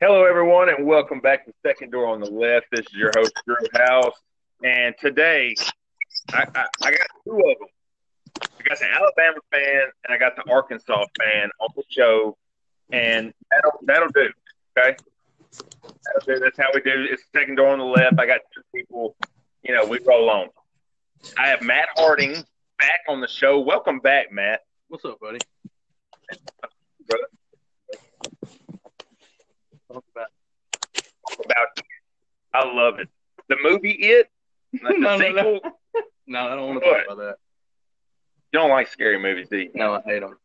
Hello, everyone, and welcome back to Second Door on the Left. This is your host, Drew House, and today I, I, I got two of them. I got the Alabama fan and I got the Arkansas fan on the show, and that'll that'll do. Okay, that'll do. That's how we do. It's Second Door on the Left. I got two people. You know, we roll on. I have Matt Harding back on the show. Welcome back, Matt. What's up, buddy? Brother. Talk about About I love it. The movie It. The No, no, no. No, I don't want to talk about that. You don't like scary movies, do you? No, I hate them.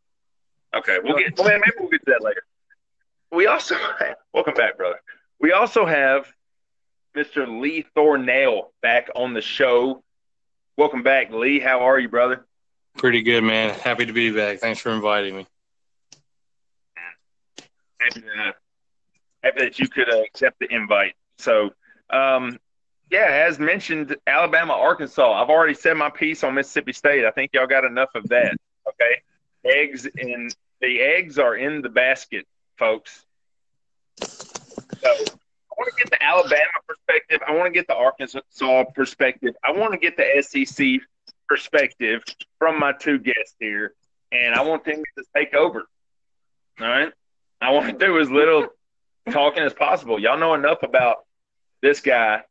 Okay, we'll get. Well, maybe we'll get to that later. We also have, welcome back, brother. We also have Mr. Lee Thornell back on the show. Welcome back, Lee. How are you, brother? Pretty good, man. Happy to be back. Thanks for inviting me. Happy, uh, to, that you could uh, accept the invite. So, um, yeah, as mentioned, Alabama, Arkansas. I've already said my piece on Mississippi State. I think y'all got enough of that. Okay, eggs in the eggs are in the basket, folks. So I want to get the Alabama perspective. I want to get the Arkansas perspective. I want to get the SEC perspective from my two guests here, and I want them to take over. All right. I want to do as little talking as possible. Y'all know enough about this guy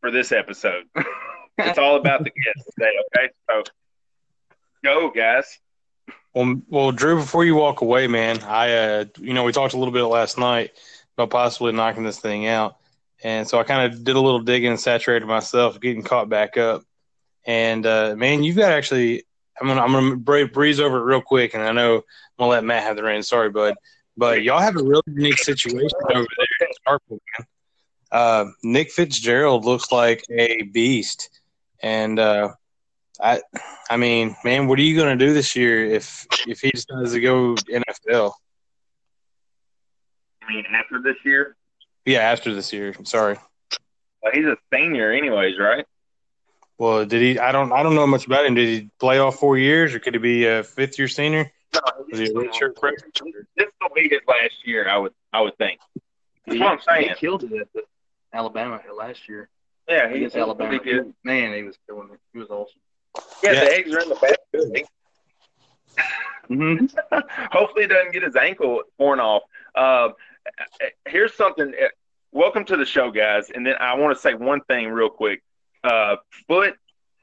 for this episode. it's all about the guests today. Okay, so go, guys. Well, well, Drew, before you walk away, man, I, uh, you know, we talked a little bit last night about possibly knocking this thing out, and so I kind of did a little digging and saturated myself, getting caught back up. And uh, man, you've got actually. I'm gonna I'm gonna bra- breeze over it real quick, and I know I'm gonna let Matt have the reins. Sorry, bud, but y'all have a really unique situation over there in Starkville, man. Uh, Nick Fitzgerald looks like a beast, and uh, I, I mean, man, what are you going to do this year if if he decides to go NFL? I mean, after this year, Yeah, after this year. Sorry. well, he's a senior, anyways, right? Well, did he? I don't. I don't know much about him. Did he play all four years, or could he be a fifth year senior? No, Was he a redshirt? This will be his last year, I would, I would think. That's what I'm saying. He killed it at the Alabama last year Yeah, he against he's Alabama. pretty good. Man, he was killing it. He was awesome. Yeah, Yeah. the eggs are in the basket. Mm-hmm. Hopefully, he doesn't get his ankle torn off. Uh, here's something. uh, Welcome to the show, guys. And then I want to say one thing real quick. Uh, foot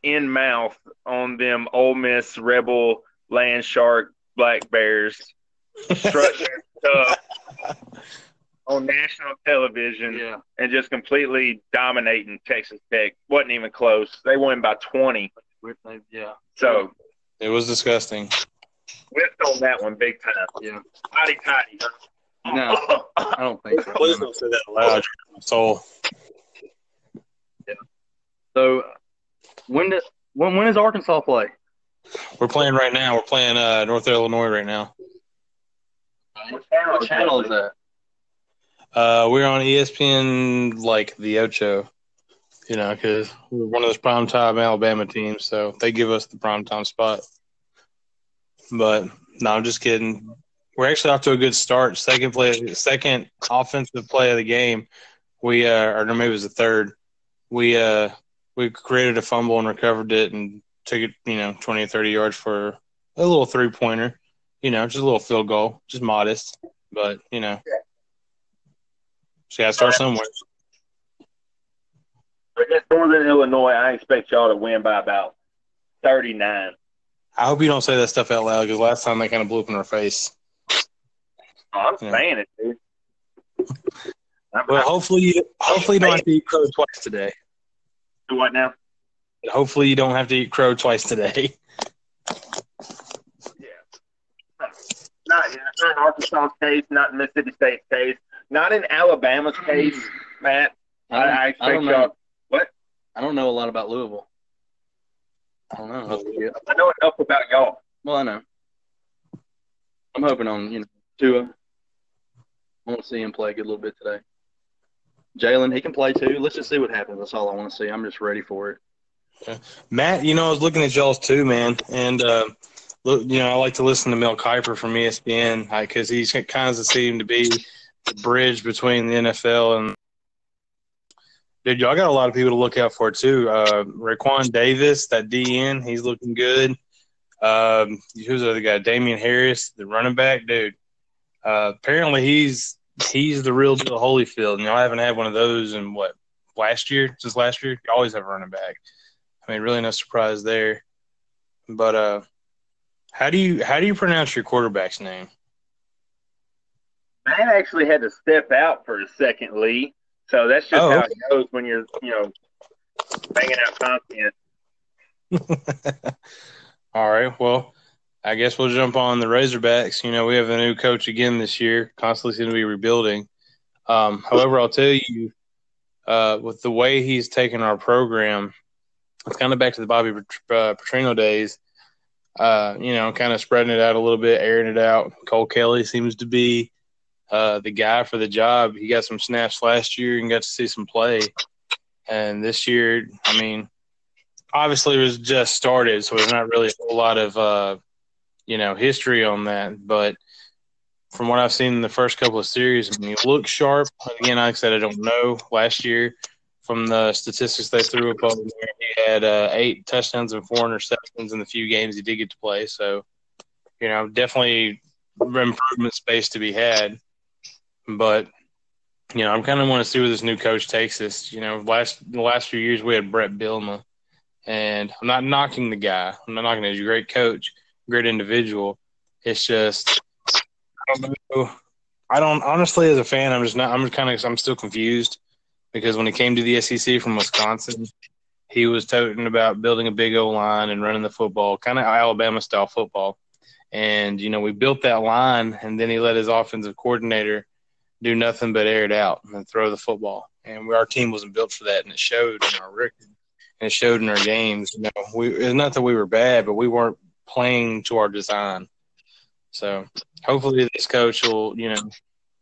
in mouth on them Ole Miss Rebel Land Shark Black Bears strut their stuff on national television Yeah. and just completely dominating Texas Tech. wasn't even close. They won by 20. Yeah. So It was disgusting. whipped on that one big time. Yeah. Hotty toddy. No, I don't think so. Please don't say that loud. Soul. So when does when when does Arkansas play? We're playing right now. We're playing uh, North Illinois right now. What channel, is that? Uh, we're on ESPN, like the Ocho, you know, because we're one of those primetime Alabama teams, so they give us the primetime spot. But no, I'm just kidding. We're actually off to a good start. Second play, second offensive play of the game. We uh, or maybe it was the third. We uh, we created a fumble and recovered it and took it, you know, 20 or 30 yards for a little three pointer. You know, just a little field goal, just modest, but you know. she got to start somewhere. Against Northern Illinois, I expect y'all to win by about 39. I hope you don't say that stuff out loud because last time they kind of blew up in our face. Oh, I'm Yeah. saying it, dude. I'm, Well, hopefully, you, hopefully you don't have to eat crow twice today. I'm, what now? Hopefully you don't have to eat crow twice today. Not, not in Arkansas case, not in Mississippi State's case, not in Alabama's case, Matt. I, I I expect don't y'all. know. What? I don't know a lot about Louisville. I don't know. Yeah. I know enough about y'all. Well, I know. I'm hoping on you know Tua. I want to see him play a good little bit today. Jalen, he can play too. Let's just see what happens. That's all I want to see. I'm just ready for it. Matt, you know, I was looking at y'all's too, man, and uh, look, you know, I like to listen to Mel Kiper from ESPN because he's kind of seemed to be the bridge between the NFL and. Dude, y'all got a lot of people to look out for too. Uh, Raekwon Davis, that DN, he's looking good. Um, who's the other guy? Damien Harris, the running back, dude. Uh, apparently, he's he's the real deal Holyfield. And y'all haven't had one of those in what last year? Since last year, you always have a running back. I mean, really no surprise there. But uh, how do you how do you pronounce your quarterback's name? Matt actually had to step out for a second, Lee. So that's just Oh, how okay. it goes when you're, you know, banging out content. All right. Well, I guess we'll jump on the Razorbacks. You know, we have a new coach again this year, constantly seem to be rebuilding. Um, however, I'll tell you, uh, with the way he's taken our program, it's kind of back to the Bobby uh, Petrino days. Uh, you know, kind of spreading it out a little bit, airing it out. Cole Kelley seems to be uh, the guy for the job. He got some snaps last year and got to see some play. And this year, I mean, obviously it was just started, so there's not really a whole lot of uh, you know history on that. But from what I've seen in the first couple of series, I mean, he looks sharp. Again, like I said, I don't know. Last year, from the statistics they threw up on there, he had uh, eight touchdowns and four interceptions in the few games he did get to play. So, you know, definitely improvement space to be had. But you know, I'm kind of want to see where this new coach takes us. You know, last the last few years we had Bret Bielema, and I'm not knocking the guy. I'm not knocking him. He's a great coach, great individual. It's just I don't know. I don't honestly, as a fan, I'm just not. I'm kind of. I'm still confused because when he came to the SEC from Wisconsin, he was toting about building a big O line and running the football, kind of Alabama style football. And you know, we built that line, and then he let his offensive coordinator do nothing but air it out and throw the football. And we, our team wasn't built for that, and it showed in our record, and it showed in our games. You know, we it's not that we were bad, but we weren't playing to our design. So hopefully, this coach will, you know,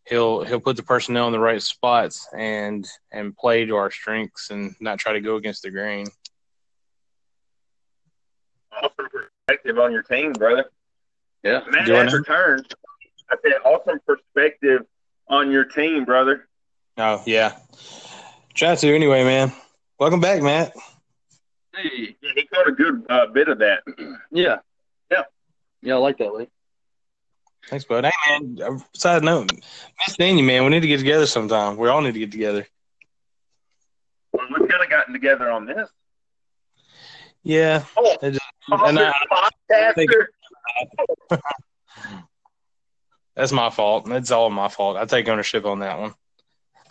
he'll he'll put the personnel in the right spots and and play to our strengths and not try to go against the grain. Awesome perspective on your team, brother. Yeah. Matt Do I has returned. I said, awesome perspective on your team, brother. Oh yeah, try to anyway, man. Welcome back, Matt. Hey. Yeah, he caught a good uh, bit of that. Yeah. Yeah. Yeah, I like that, Lee. Thanks, bud. Hey, man. uh, Side note, miss seeing you, man. We need to get together sometime. We all need to get together. Well, we've kind of gotten together on this. Yeah. Oh, just- and I- podcaster. that's my fault. It's all my fault. I take ownership on that one.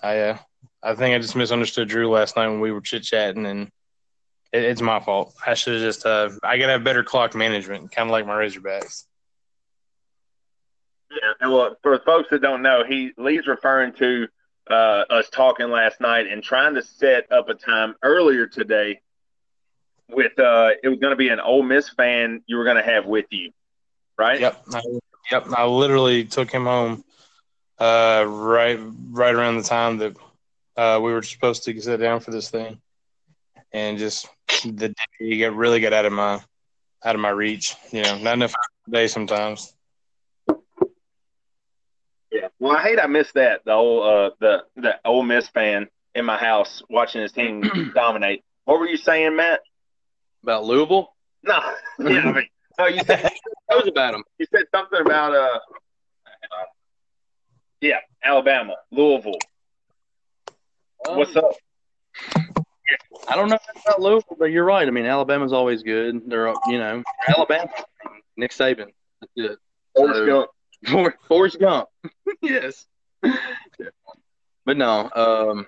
I uh, I think I just misunderstood Drew last night when we were chit chatting, and it, it's my fault. I should have just uh, I gotta have better clock management, kind of like my Razorbacks. Yeah, well, for folks that don't know, he Lee's referring to uh, us talking last night and trying to set up a time earlier today with uh, it was going to be an Ole Miss fan you were going to have with you, right? Yep. I, yep. I literally took him home uh, right right around the time that uh, we were supposed to sit down for this thing, and just the day he got really got out of my out of my reach. You know, not enough day sometimes. Yeah. Well, I hate I missed that the old uh, the the Ole Miss fan in my house watching his team dominate. What were you saying, Matt? About Louisville? No, yeah, I mean, no, you said Knows about him. you said something about uh, yeah, Alabama, Louisville. What's up? I don't know about Louisville, but you're right. I mean, Alabama's always good. They're, you know, Alabama. Nick Saban. That's it. Forrest So- Gump. For, Forrest Gump. yes. But no, um,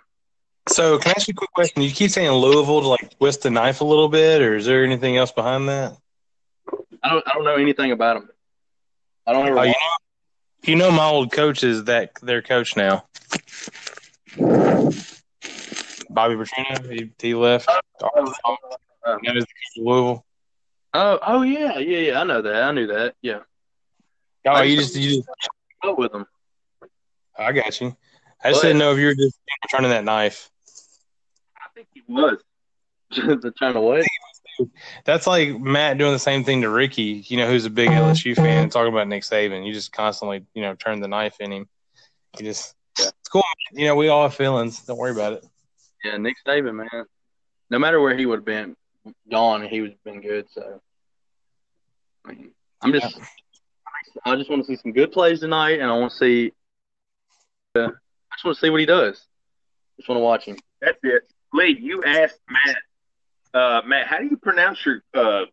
So, can I ask you a quick question? You keep saying Louisville to like twist the knife a little bit, or is there anything else behind that? I don't. I don't know anything about him. I don't ever. Oh, you know, you know, my old coach is that their coach now. Bobby Petrino, he, he left. Uh, Now he's the coach of Louisville. oh, oh yeah, yeah, yeah. I know that. I knew that. Yeah. Oh, you just you just Go with him. I got you. I just But- didn't know if you were just turning that knife. I think he was. the trying to what? That's like Matt doing the same thing to Ricky, you know, who's a big LSU fan, talking about Nick Saban. You just constantly, you know, turn the knife in him. You just, yeah. it's cool. You know, we all have feelings. Don't worry about it. Yeah, Nick Saban, man. No matter where he would have been gone, he would have been good. So, I mean, I'm just, yeah. I just want to see some good plays tonight, and I want to see, uh, I just want to see what he does. Just want to watch him. That's it. Lee, you asked Matt. Uh, Matt, how do you pronounce your uh,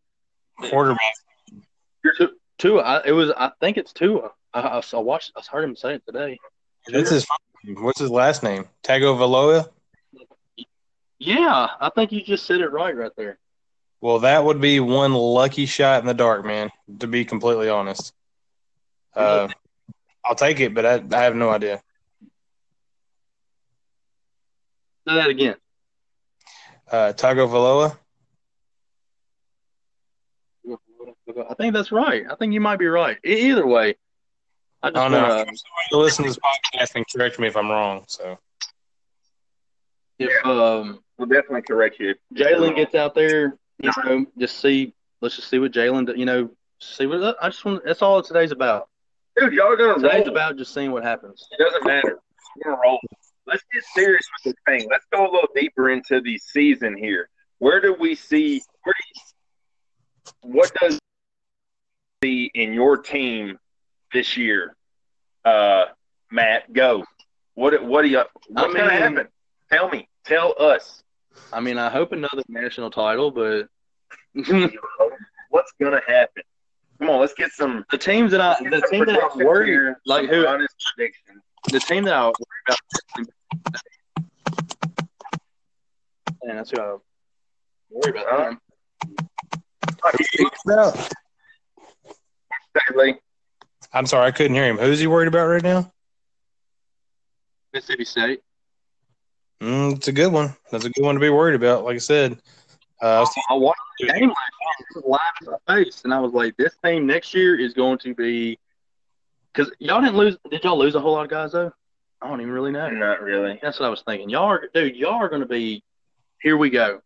quarterback? Your Tua. it was. I think it's Tua. I, I, watched. I heard him say it today. What's his What's his last name? Tagovailoa. Yeah, I think you just said it right right there. Well, that would be one lucky shot in the dark, man. To be completely honest, uh, I'll take it, but I, I have no idea. Say that again. Uh, Tagovailoa. I think that's right. I think you might be right. either way, I just oh, no. wanna, listen to this podcast and correct me if I'm wrong. So, if um, we'll definitely correct you. Jalen gets out there, you know, just see. Let's just see what Jalen, you know, see what I just want. That's all today's about. Dude, y'all are gonna today's roll. about just seeing what happens. It doesn't matter. We're gonna roll let's get serious with this thing. Let's go a little deeper into the season here. Where do we see? Where do you, what does see in your team this year, uh, Matt? Go. What? What do you? What's I mean, gonna happen? Tell me. Tell us. I mean, I hope another national title, but what's gonna happen? Come on, let's get some. The teams that I, the team that I worry, worried, like who? Honest prediction. The team that I worry about and that's who I worry about. Them. I'm sorry, I couldn't hear him. Who's he worried about right now? Mississippi State. Mm, it's a good one. That's a good one to be worried about. Like I said, uh, I watched the game last year, live in my face, and I was like, "This team next year is going to be." Because y'all didn't lose. Did y'all lose a whole lot of guys though? I don't even really know. Not really. That's what I was thinking. Y'all are, dude. Y'all are going to be. Here we go.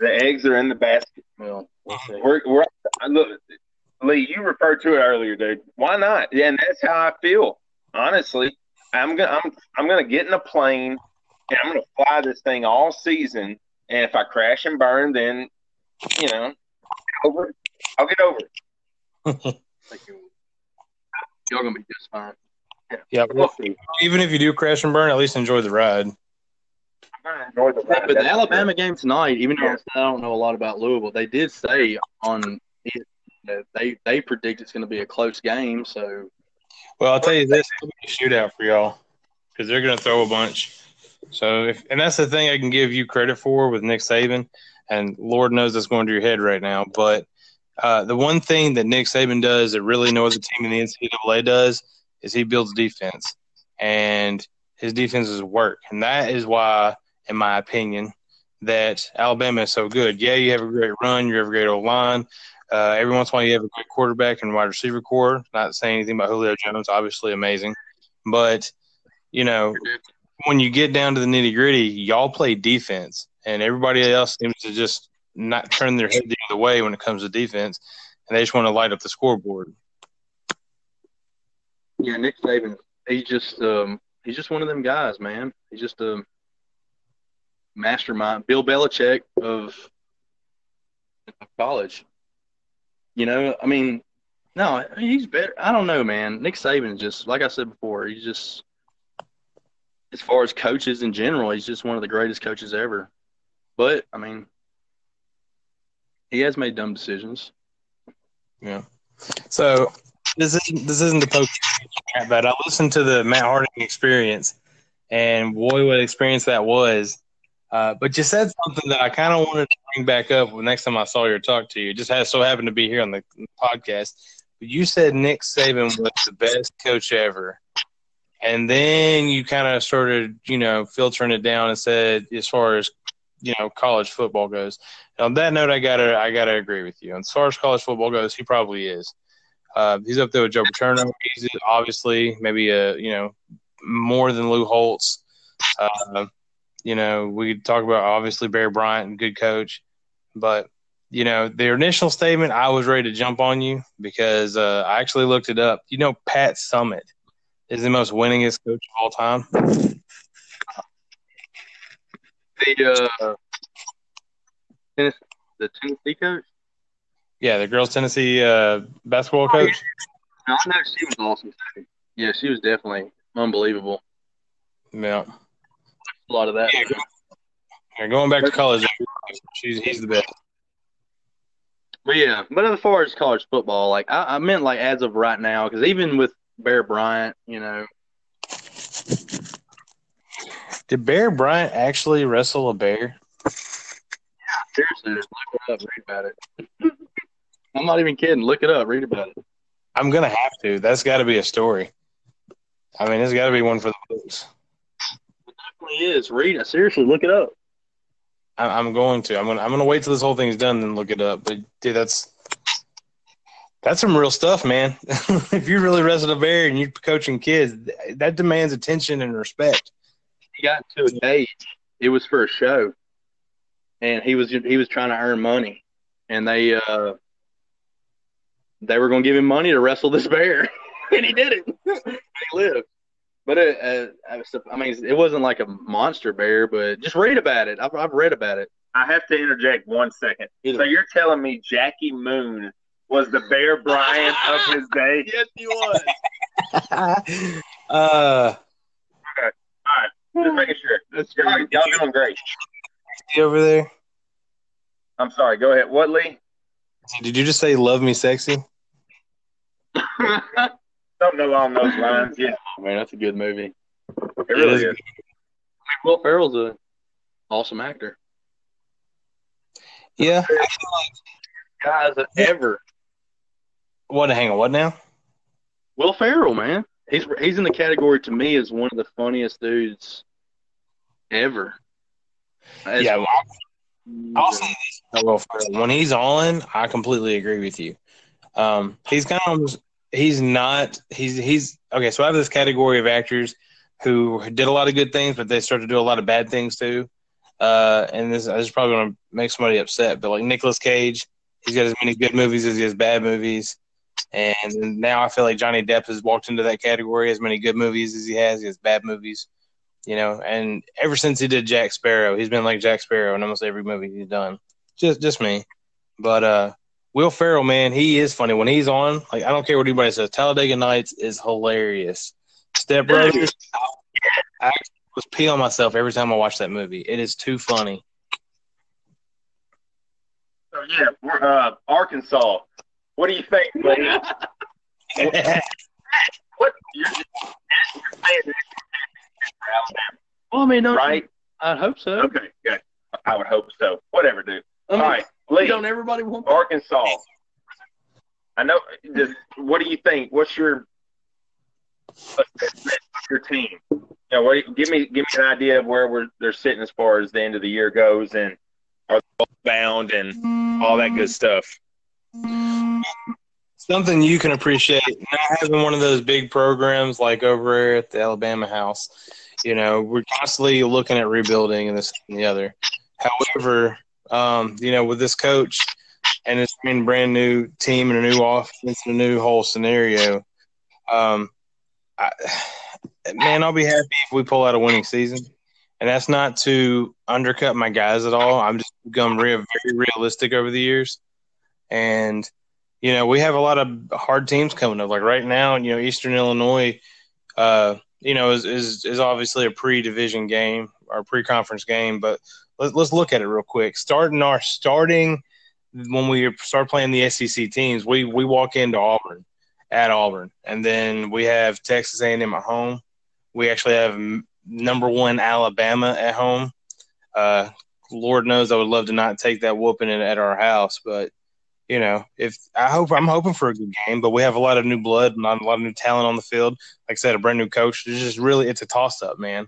The eggs are in the basket. Well, we're, we're look, Lee. You referred to it earlier, dude. Why not? Yeah, and that's how I feel. Honestly, I'm gonna I'm I'm gonna get in a plane and I'm gonna fly this thing all season. And if I crash and burn, then you know, over. I'll get over it. Y'all gonna be just fine. Yeah, well, even if you do crash and burn, at least enjoy the ride. Enjoy the ride. But the Alabama game tonight, even though I don't know a lot about Louisville, they did say on they they predict it's going to be a close game. So, well, I'll tell you this: it'll be a shootout for y'all because they're going to throw a bunch. So, if and that's the thing I can give you credit for with Nick Saban, and Lord knows that's going to your head right now. But uh, the one thing that Nick Saban does that really no other team in the NCAA does is he builds defense, and his defenses work, and that is why, in my opinion, that Alabama is so good. Yeah, you have a great run, you have a great old line. Uh, every once in a while, you have a great quarterback and wide receiver core. Not saying anything about Julio Jones, obviously amazing, but you know, when you get down to the nitty gritty, y'all play defense, and everybody else seems to just not turn their head the other way when it comes to defense, and they just want to light up the scoreboard. Yeah, Nick Saban. He's just um, he's just one of them guys, man. He's just a mastermind. Bill Belichick of college. You know, I mean, no, he's better. I don't know, man. Nick Saban just like I said before. He's just as far as coaches in general, he's just one of the greatest coaches ever. But I mean, he has made dumb decisions. Yeah. So this isn't this isn't the poke but I listened to the Matt Harding experience, and boy, what experience that was. Uh, but you said something that I kind of wanted to bring back up next time I saw you or talked to you. It just has so happened to be here on the podcast. But you said Nick Saban was the best coach ever. And then you kind of started, you know, filtering it down and said, as far as, you know, college football goes. And on that note, I gotta, I gotta agree with you. And as far as college football goes, he probably is. Uh, he's up there with Joe Paterno. He's obviously maybe a you know more than Lou Holtz. Uh, you know, we talk about obviously Barry Bryant, good coach, but you know, the initial statement, I was ready to jump on you because uh, I actually looked it up. You know, Pat Summitt is the most winningest coach of all time. The uh, Tennessee, the Tennessee coach. Yeah, the girls' Tennessee uh, basketball coach. No, I know she was awesome too. Yeah, she was definitely unbelievable. Yeah, A lot of that. Yeah, Yeah, going back to college, she's he's the best. But yeah, but as far as college football, like I, I meant like as of right now, because even with Bear Bryant, you know, Did Bear Bryant actually wrestle a bear? Yeah, seriously, just look it up, read about it. I'm not even kidding. Look it up, read about it. I'm gonna have to. That's got to be a story. I mean, it's got to be one for the books. It definitely is. Read it. Seriously, look it up. I, I'm going to. I'm gonna. I'm gonna wait till this whole thing's done and then look it up. But dude, that's that's some real stuff, man. if you're really wrestled a bear and you're coaching kids, that demands attention and respect. He got to a stage. It was for a show, and he was he was trying to earn money, and they uh they were going to give him money to wrestle this bear, and he did it. he lived. But it, uh, I mean, it wasn't like a monster bear, but just read about it. I've, I've read about it. I have to interject one second. Either So you're telling me Jackie Moon was the Bear Bryant of his day? Yes, he was. uh, Just making sure. Y'all, y'all doing great. see over there. I'm sorry. Go ahead. What, Lee? Did you just say "Love Me, Sexy"? Something along those lines. Yeah, Man, that's a good movie. it really is. is. Will Ferrell's a awesome actor. Yeah. Guys, ever. What? Hang on. What now? Will Ferrell, man. He's he's in the category to me as one of the funniest dudes ever. As- yeah. Well, I'll say this. Will first. When he's on, I completely agree with you. Um, he's kind of he's not he's he's okay. So I have this category of actors who did a lot of good things, but they start to do a lot of bad things too. Uh, and this, this is probably going to make somebody upset, but like Nicolas Cage, he's got as many good movies as he has bad movies. And now I feel like Johnny Depp has walked into that category. As many good movies as he has, he has bad movies. You know, and ever since he did Jack Sparrow, he's been like Jack Sparrow in almost every movie he's done. Just, just me. But uh, Will Ferrell, man, he is funny when he's on. Like I don't care what anybody says. Talladega Nights is hilarious. Step Brothers, I, I was pee on myself every time I watch that movie. It is too funny. So yeah, we're uh, Arkansas. What do you think, Lee? what you're just you're saying this for Alabama, well, I mean, don't, right? I hope so. Okay, good. I would hope so. Whatever, dude. I mean, All right, Lee, Don't everybody want? Arkansas. I know. Just, what do you think? What's your assessment of your team? You know, what, give me give me an idea of where we're they're sitting as far as the end of the year goes, and are they bound and all that good stuff. Something you can appreciate not having one of those big programs like over at the Alabama House. You know, we're constantly looking at rebuilding and this and the other. However, um, you know, with this coach and it's been brand new team and a new offense and a new whole scenario, um, I, man, I'll be happy if we pull out a winning season. And that's not to undercut my guys at all. I'm just become real, very realistic over the years. And you know, we have a lot of hard teams coming up. Like right now, you know, Eastern Illinois, uh, you know, is, is is obviously a pre-division game or pre-conference game. But let's let's look at it real quick. Starting our starting when we start playing the SEC teams, we we walk into Auburn at Auburn, and then we have Texas A&M at home. We actually have number one Alabama at home. Uh, Lord knows I would love to not take that whooping at at our house, but you know, if I hope I'm hoping for a good game, but we have a lot of new blood, and a lot of new talent on the field. Like I said, a brand new coach. It's just really it's a toss up, man.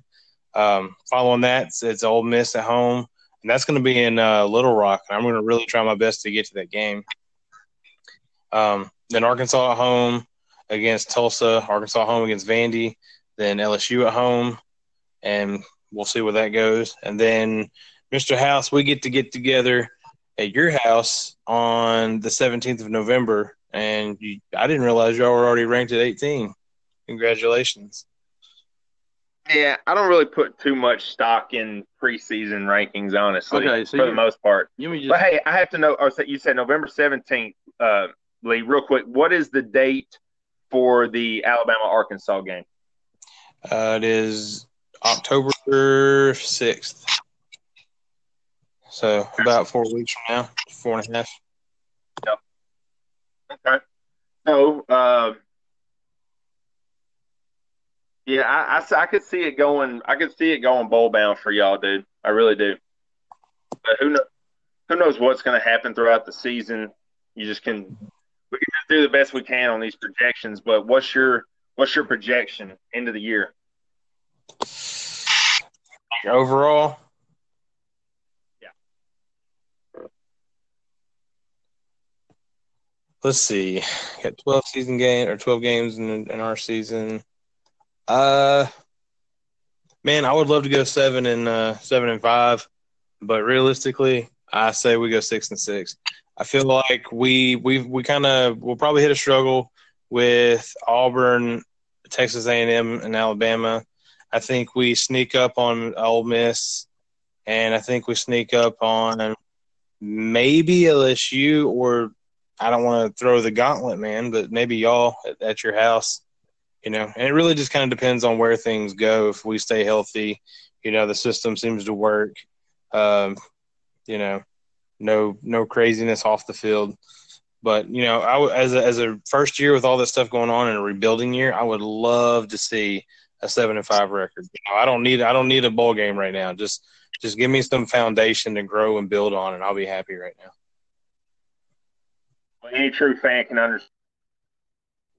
Um, following that, it's, it's Ole Miss at home, and that's going to be in uh, Little Rock. And I'm going to really try my best to get to that game. Um, then Arkansas at home against Tulsa, Arkansas home against Vandy, then LSU at home, and we'll see where that goes. And then Mr. House, we get to get together at your house on the 17th of November, and you, I didn't realize y'all were already ranked at 18. Congratulations. Yeah, I don't really put too much stock in preseason rankings, honestly, Okay, so for the most part. You mean But hey, I have to know. Or so you said November seventeenth, uh, Lee. Real quick, what is the date for the Alabama Arkansas game? Uh, it is October 6th. So about four weeks from now, four and a half. Okay. So, uh, yeah, I I could see it going. I could see it going bowl bound for y'all, dude. I really do. But who knows? Who knows what's going to happen throughout the season? You just can. We can just do the best we can on these projections. But what's your what's your projection end of the year? Overall, let's see. Got 12 season game or 12 games in, in our season. Uh, man, I would love to go seven and uh, seven and five, but realistically, I say we go six and six. I feel like we we we kind of will probably hit a struggle with Auburn, Texas A&M, and Alabama. I think we sneak up on Ole Miss, and I think we sneak up on maybe LSU or I don't want to throw the gauntlet, man, but maybe y'all at, at your house, you know. And it really just kind of depends on where things go. If we stay healthy, you know, the system seems to work. Um, you know, no no craziness off the field. But you know, I as a, as a first year with all this stuff going on and a rebuilding year, I would love to see a seven and five record. You know, I don't need I don't need a bowl game right now. Just just give me some foundation to grow and build on, and I'll be happy right now. Any true fan can understand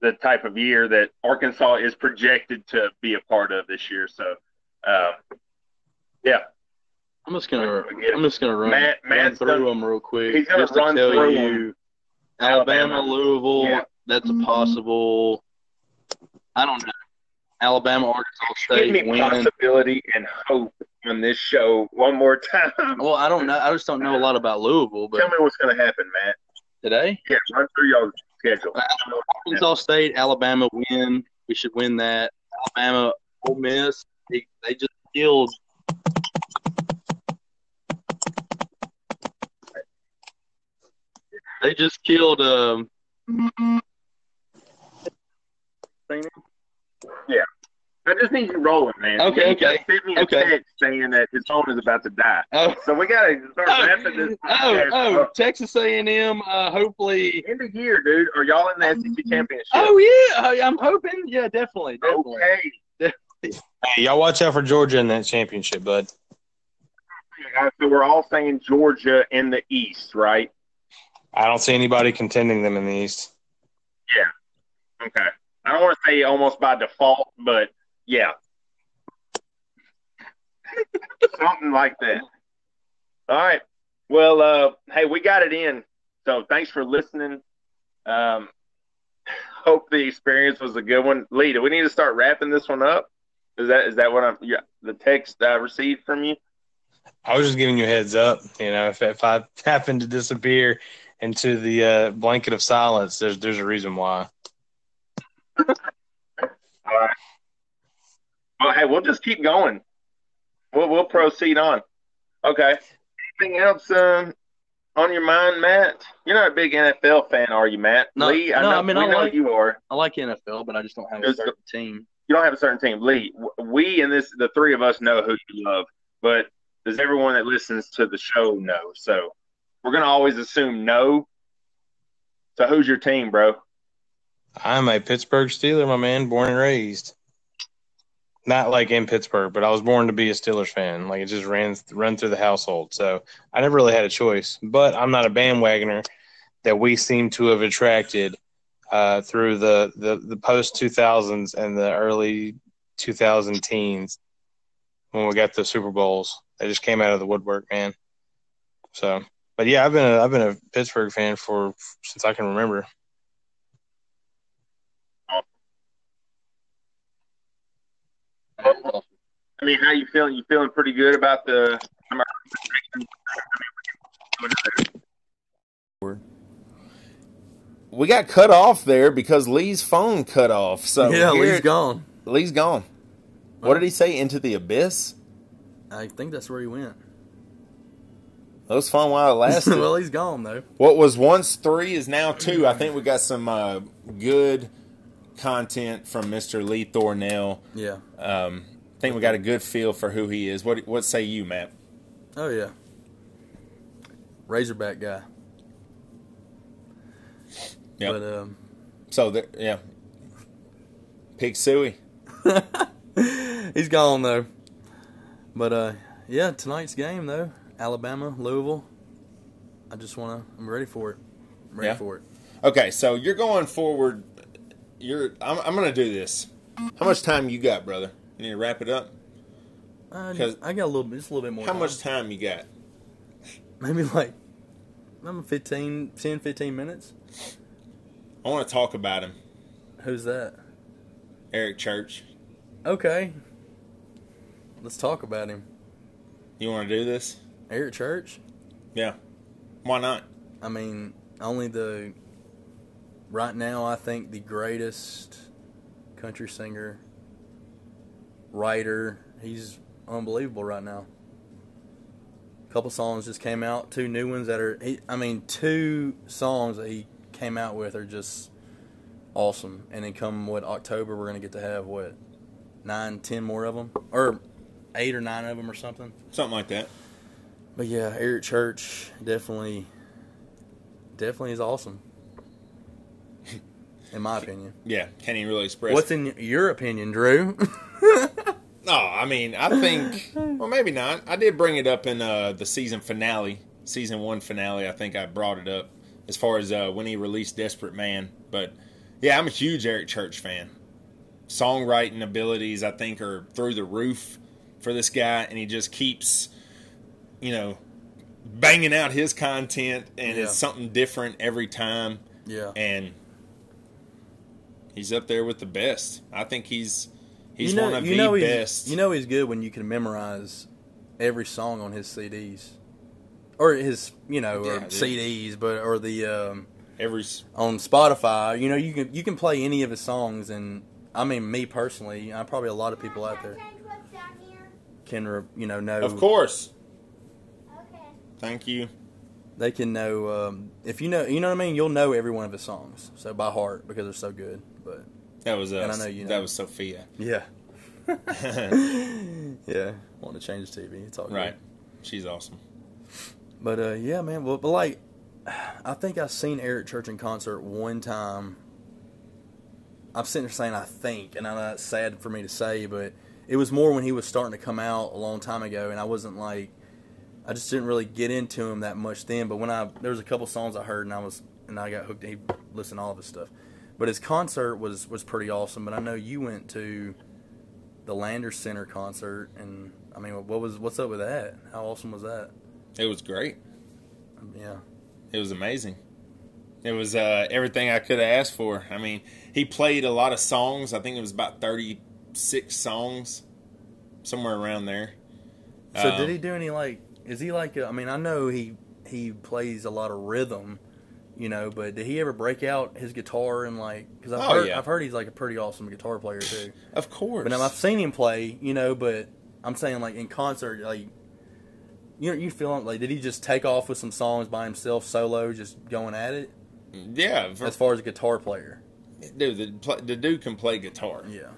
the type of year that Arkansas is projected to be a part of this year. So, uh, yeah, I'm just gonna We get it. I'm just gonna run, Matt- run through done- them real quick. he's gonna just to tell through you, Alabama, Alabama. Louisville. Yeah. That's a possible. I don't know. Alabama, Arkansas State. give me win. possibility and hope on this show one more time. Well, I don't know. I just don't know a lot about Louisville, but Tell me what's going to happen, Matt. Today Yeah, run through your schedule. Arkansas State, Alabama win. We should win that. Alabama, Ole Miss. They, they just killed. They just killed. Um, I just need you rolling, man. Okay, You just okay, Sent me a okay. text saying that his phone is about to die. oh, So we got to start oh, wrapping this. oh, podcast oh, up. Texas A&M. Uh, hopefully. End of year, dude. Are y'all in the SEC championship? Oh yeah, I- I'm hoping. Yeah, definitely, definitely. okay. Hey, y'all watch out for Georgia in that championship, bud. Uh, So we're all saying Georgia in the East, right? I don't see anybody contending them in the East. Yeah. Okay. I don't want to say almost by default, but yeah. Something like that. All right. Well, uh, hey, we got it in. So thanks for listening. Um, hope the experience was a good one. Lee, do we need to start wrapping this one up? Is that is that what I'm? Yeah, the text I received from you. I was just giving you a heads up. You know, if if I happen to disappear into the uh, blanket of silence, there's there's a reason why. All right. Well, hey, we'll just keep going. We'll we'll proceed on. Okay. Anything else um, on your mind, Matt? You're not a big NFL fan, are you, Matt? No, Lee, I no, know, I mean, we I know like- you are. I like NFL, but I just don't have a Just- certain team. You don't have a certain team. Lee, we and this, the three of us know who you love, but does everyone that listens to the show know? So we're gonna always assume no. So who's your team, bro? I'm a Pittsburgh Steeler, my man, born and raised. Not like in Pittsburgh, but I was born to be a Steelers fan. Like it just ran run through the household. So I never really had a choice. But I'm not a bandwagoner that we seem to have attracted uh, through the the, the post 2000s and the early 2000 teens when we got the Super Bowls. They just came out of the woodwork, man. So, but yeah, I've been a, I've been a Pittsburgh fan for since I can remember. I mean, how you feeling? You feeling pretty good about the? We got cut off there because Lee's phone cut off. So yeah, Lee's gone. Lee's gone. What did he say? Into the abyss. I think that's where he went. That was fun while it lasted. well, he's gone though. What was once three is now two. I think we got some uh, good content from Mr. Lee Thornell. Yeah. Um, I think we got a good feel for who he is. What what say you, Matt? Oh yeah. Razorback guy. Yeah. But um, So there, yeah, Pig Sooie. he's gone though. But uh, yeah, tonight's game though, Alabama, Louisville. I just wanna, I'm ready for it. I'm ready Yeah. for it. Okay, so you're going forward. You're. I'm, I'm going to do this. How much time you got, brother? You need to wrap it up. Uh, I got a little, bit, just a little bit more. How time. much time you got? Maybe like, I'm 15, 10, 15 minutes. I want to talk about him, Who's that? Eric Church. Okay. Let's talk about him. You want to do this? Eric Church. Yeah. Why not? I mean, only the right now I think the greatest country singer, writer. He's unbelievable right now. A couple songs just came out, two new ones that are. He, I mean, two songs that he came out with are just awesome. And then come what October, we're gonna get to have what nine, ten more of them, or eight or nine of them, or something. Something like that. But yeah, Eric Church definitely, definitely is awesome. In my opinion. Yeah. Can't even really express. What's in your opinion, Drew? No, I mean, I think, well, maybe not. I did bring it up in uh, the season finale, season one finale. I think I brought it up as far as uh, when he released Desperate Man. But yeah, I'm a huge Eric Church fan. Songwriting abilities, I think, are through the roof for this guy, and he just keeps, you know, banging out his content, and Yeah. it's something different every time. yeah. And he's up there with the best. I think he's he's you know, one of you the know best. You know he's good when you can memorize every song on his CDs. Or his, you know, Yeah, dude. CDs, but or the um, every on Spotify. You know, you can you can play any of his songs, and I mean, me personally, I probably a lot of people out there can, re- you know, know. of course. Okay. Thank you. they can know um, if you know you know what I mean. You'll know every one of his songs, so by heart because they're so good. But That was uh, And I know you that was Sophia. yeah, yeah, want to change the TV? It's all good. right. She's awesome. But uh, yeah, man. Well, but like, I think I've seen Eric Church in concert one time. I'm sitting there saying I think, and I know that's sad for me to say, but it was more when he was starting to come out a long time ago, and I wasn't like, I just didn't really get into him that much then. But when I there was a couple songs I heard, and I was and I got hooked. He listened to all of his stuff, but his concert was was pretty awesome. But I know you went to the Lander Center concert, and I mean, what was what's up with that? How awesome was that? It was great. Yeah. It was amazing. It was uh, everything I could have asked for. I mean, he played a lot of songs. I think it was about 36 songs, somewhere around there. So Um, did he do any like? Is he like? A, I mean, I know he he plays a lot of rhythm, you know. But did he ever break out his guitar and like? Because I've Oh, heard yeah. I've heard he's like a pretty awesome guitar player too. Of course. But now I've seen him play, you know. But I'm saying like in concert, like you know, you feel like did he just take off with some songs by himself, solo, just going at it? yeah, for, As far as a guitar player, dude, the, the dude can play guitar. yeah,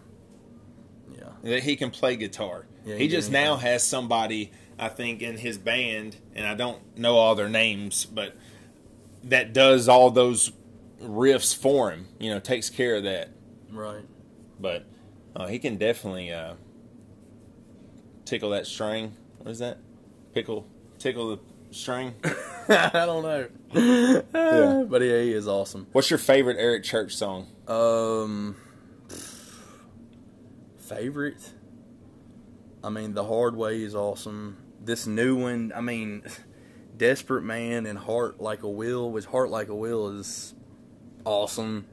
yeah, that he can play guitar. Yeah, he he just now has somebody, I think, in his band, and I don't know all their names, but that does all those riffs for him. You know, takes care of that. right. But uh, he can definitely uh, tickle that string. What is that? Pickle, tickle the string. I don't know. Yeah. But yeah, he is awesome. What's your favorite Eric Church song? Um, favorite. I mean, the hard way is awesome. This new one, I mean, desperate man and heart like a wheel. With heart like a wheel is awesome,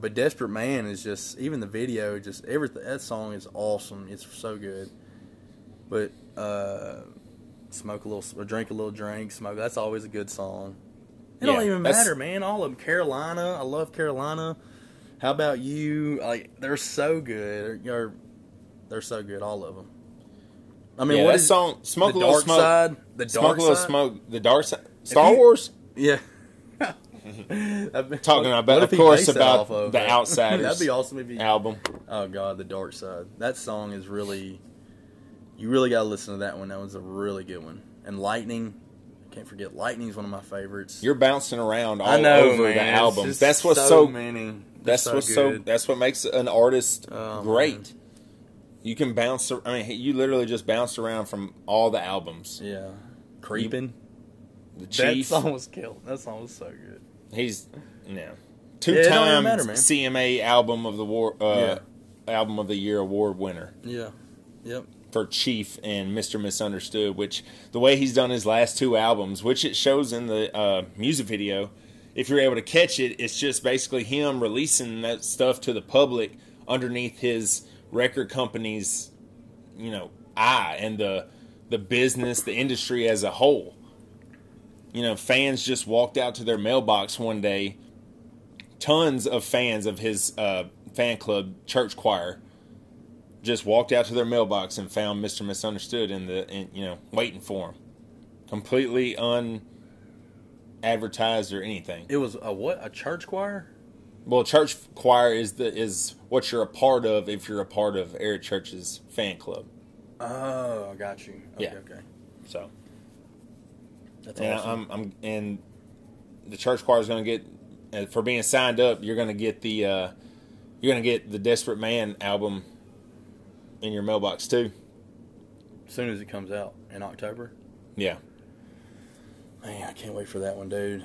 but desperate man is just even the video, just everything. That song is awesome. It's so good. But uh, smoke a little, or drink a little drink, smoke. That's always a good song. It don't even matter, man. All of them. Carolina, I love Carolina. How about you? Like they're so good. You're, they're so good, all of them. I mean, yeah, what is song "Smoke the a Little dark Smoke"? side? The Smoke dark a little side. smoke. The dark side. Star you- Wars. Yeah. Talking about, of course, about of the it? Outsiders That'd be awesome if he. album. Oh god, the dark side. That song is really. You really gotta listen to that one. That was a really good one. And Lightning, can't forget. Lightning's one of my favorites. You're bouncing around all know, over man. the It's albums. That's what's so, so. many. That's what's so. That's what makes an artist Oh, great. man. You can bounce. I mean, you literally just bounced around from all the albums. Yeah, creeping. The Chief. That song was killed. That song was so good. He's no Yeah, two it time matter. CMA album of the war. Uh, Yeah. Album of the year award winner. Yeah. Yep. for Chief and Mr. Misunderstood, which the way he's done his last two albums, which it shows in the uh, music video, if you're able to catch it, it's just basically him releasing that stuff to the public underneath his record company's, you know, eye and the the business, the industry as a whole. You know, fans just walked out to their mailbox one day. Tons of fans of his uh, fan club, Church Choir, just walked out to their mailbox and found Mr. Misunderstood in the, in, you know, waiting for him, completely unadvertised or anything. It was a what? A church choir? Well, church choir is the is what you're a part of if you're a part of Eric Church's fan club. Oh, I got you. Okay, Yeah. okay. So, That's and awesome. I'm, I'm and the church choir is going to get for being signed up. You're going to get the uh, you're going to get the Desperate Man album in your mailbox too. as soon as it comes out in October. Yeah. Man, I can't wait for that one, dude.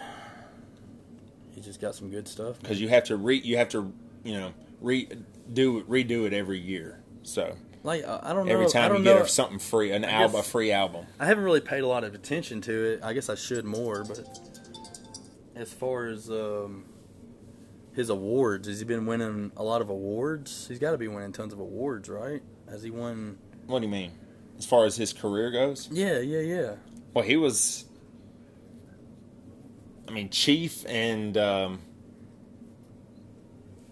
He just got some good stuff. because you have to re you have to you know redo redo it every year. So Like I don't know. every I time don't you get know. something free, an album, a free album. I haven't really paid a lot of attention to it. I guess I should more, but as far as um, his awards, has he been winning a lot of awards? He's got to be winning tons of awards, right? Has he won? What do you mean? As far as his career goes, Yeah, yeah, yeah. well, he was. I mean, Chief and um,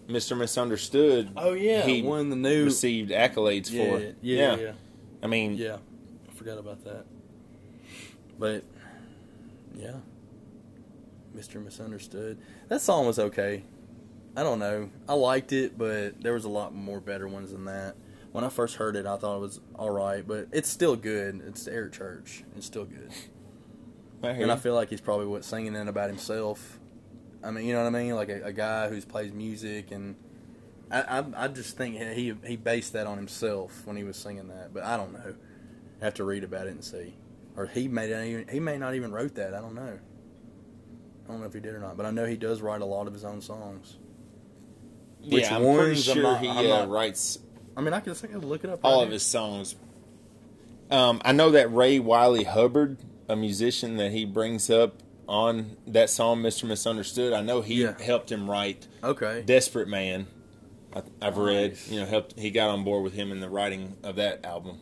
Mr. Misunderstood. Oh yeah, he won the new. received accolades yeah, for. yeah, yeah, yeah, I mean, yeah. I forgot about that. But yeah, Mr. Misunderstood. That song was okay. I don't know. I liked it, but there was a lot more better ones than that. When I first heard it, I thought it was all right, but it's still good. It's Eric Church. It's still good, I hear and I feel like he's probably what singing in about himself. I mean, you know what I mean? Like a, a guy who plays music, and I, I, I just think he he based that on himself when he was singing that. But I don't know. I have to read about it and see, or he may not even he may not even wrote that. I don't know. I don't know if he did or not, but I know he does write a lot of his own songs. which yeah, I'm pretty ones, I'm sure not- he uh, not- writes I mean, I can, I can look it up. all right of here. his songs. Um, I know that Ray Wylie Hubbard, a musician that he brings up on that song "Mr. Misunderstood," I know he Yeah. helped him write Okay. "Desperate Man." I, I've read, you know, helped. He got on board with him in the writing of that album.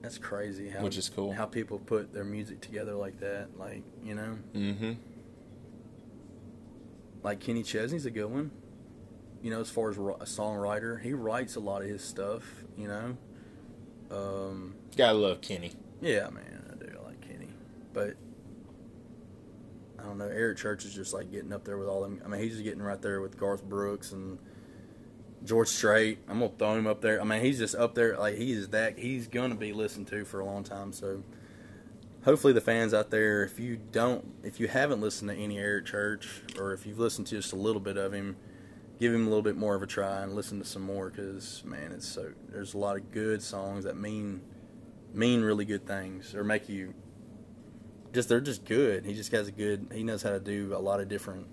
That's crazy. How, Which is cool. How people put their music together like that, like you know, Mm-hmm. like Kenny Chesney's a good one. You know, as far as a songwriter, he writes a lot of his stuff. You know, um, Gotta love Kenny. yeah, man, I do. I like Kenny, but I don't know. Eric Church is just like getting up there with all them. I mean, he's just getting right there with Garth Brooks and George Strait. I'm gonna throw him up there. I mean, he's just up there. Like he is that. He's gonna be listened to for a long time. So hopefully, the fans out there, if you don't, if you haven't listened to any Eric Church, or if you've listened to just a little bit of him, give him a little bit more of a try and listen to some more. Because man, it's so there's a lot of good songs that mean mean really good things or make you just they're just good. He just has a good. He knows how to do a lot of different.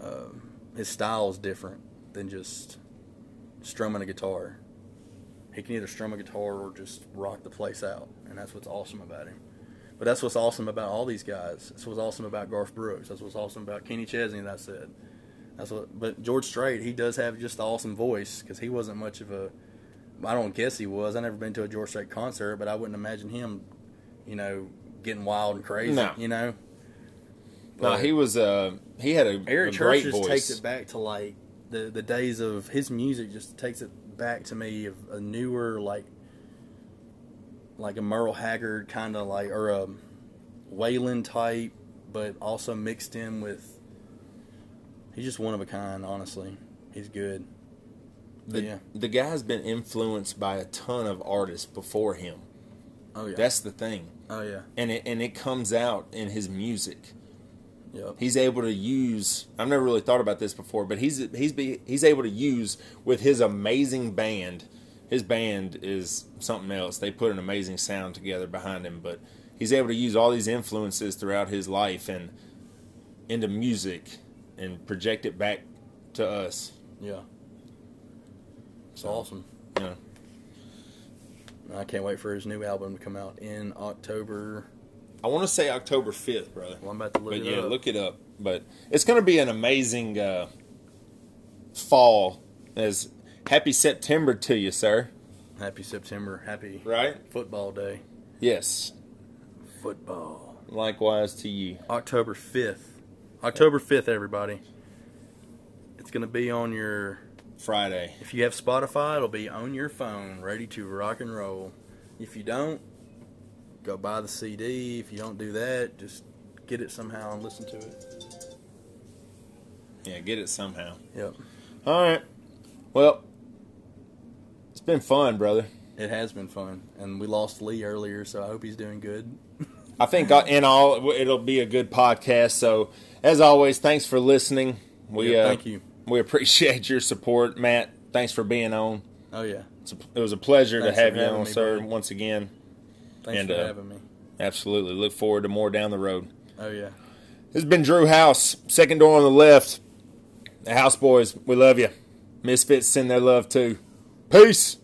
Um, his style is different than just strumming a guitar. He can either strum a guitar or just rock the place out, and that's what's awesome about him. But that's what's awesome about all these guys. That's what's awesome about Garth Brooks. That's what's awesome about Kenny Chesney. That I said. That's what. But George Strait, he does have just an awesome voice because he wasn't much of a. I don't guess he was. I never been to a George Strait concert, but I wouldn't imagine him, you know, getting wild and crazy. No. You know. No, he was. Uh, he had a, Eric a Church great just voice. takes it back to like the the days of his music. Just takes it back to me of a newer like like a Merle Haggard kind of like or a Waylon type, but also mixed in with. He's just one of a kind. Honestly, he's good. the, yeah. the guy's been influenced by a ton of artists before him. Oh yeah. That's the thing, oh yeah. and it and it comes out in his music. Yep. He's able to use. I've never really thought about this before, but he's he's be, he's able to use with his amazing band. His band is something else. They put an amazing sound together behind him, but he's able to use all these influences throughout his life and into music and project it back to us. Yeah. It's awesome. You know, I can't wait for his new album to come out in October. I want to say October fifth, brother. Well, I'm about to look But it yeah, up. look it up. But it's going to be an amazing uh, fall. As happy September to you, sir. Happy September. Happy Right? football day. Yes. Football. Likewise to you. October 5th. October 5th, everybody. It's going to be on your. Friday. If you have Spotify, it'll be on your phone, ready to rock and roll. If you don't, go buy the CD. If you don't do that, just get it somehow and listen to it. Yeah, get it somehow. Yep. All right. Well, it's been fun, brother. It has been fun. And we lost Lee earlier, so I hope he's doing good. I think uh, in all, it'll be a good podcast. So, as always, thanks for listening. We Yeah, uh, thank you. We appreciate your support, Matt. Thanks for being on. Oh, yeah. It's a, it was a pleasure Thanks to have you on, me, sir, buddy. once again. Thanks And, for uh, having me. Absolutely. Look forward to more down the road. Oh, yeah. This has been Drew House, second door on the left. The House Boys, we love you. Misfits send their love too. Peace.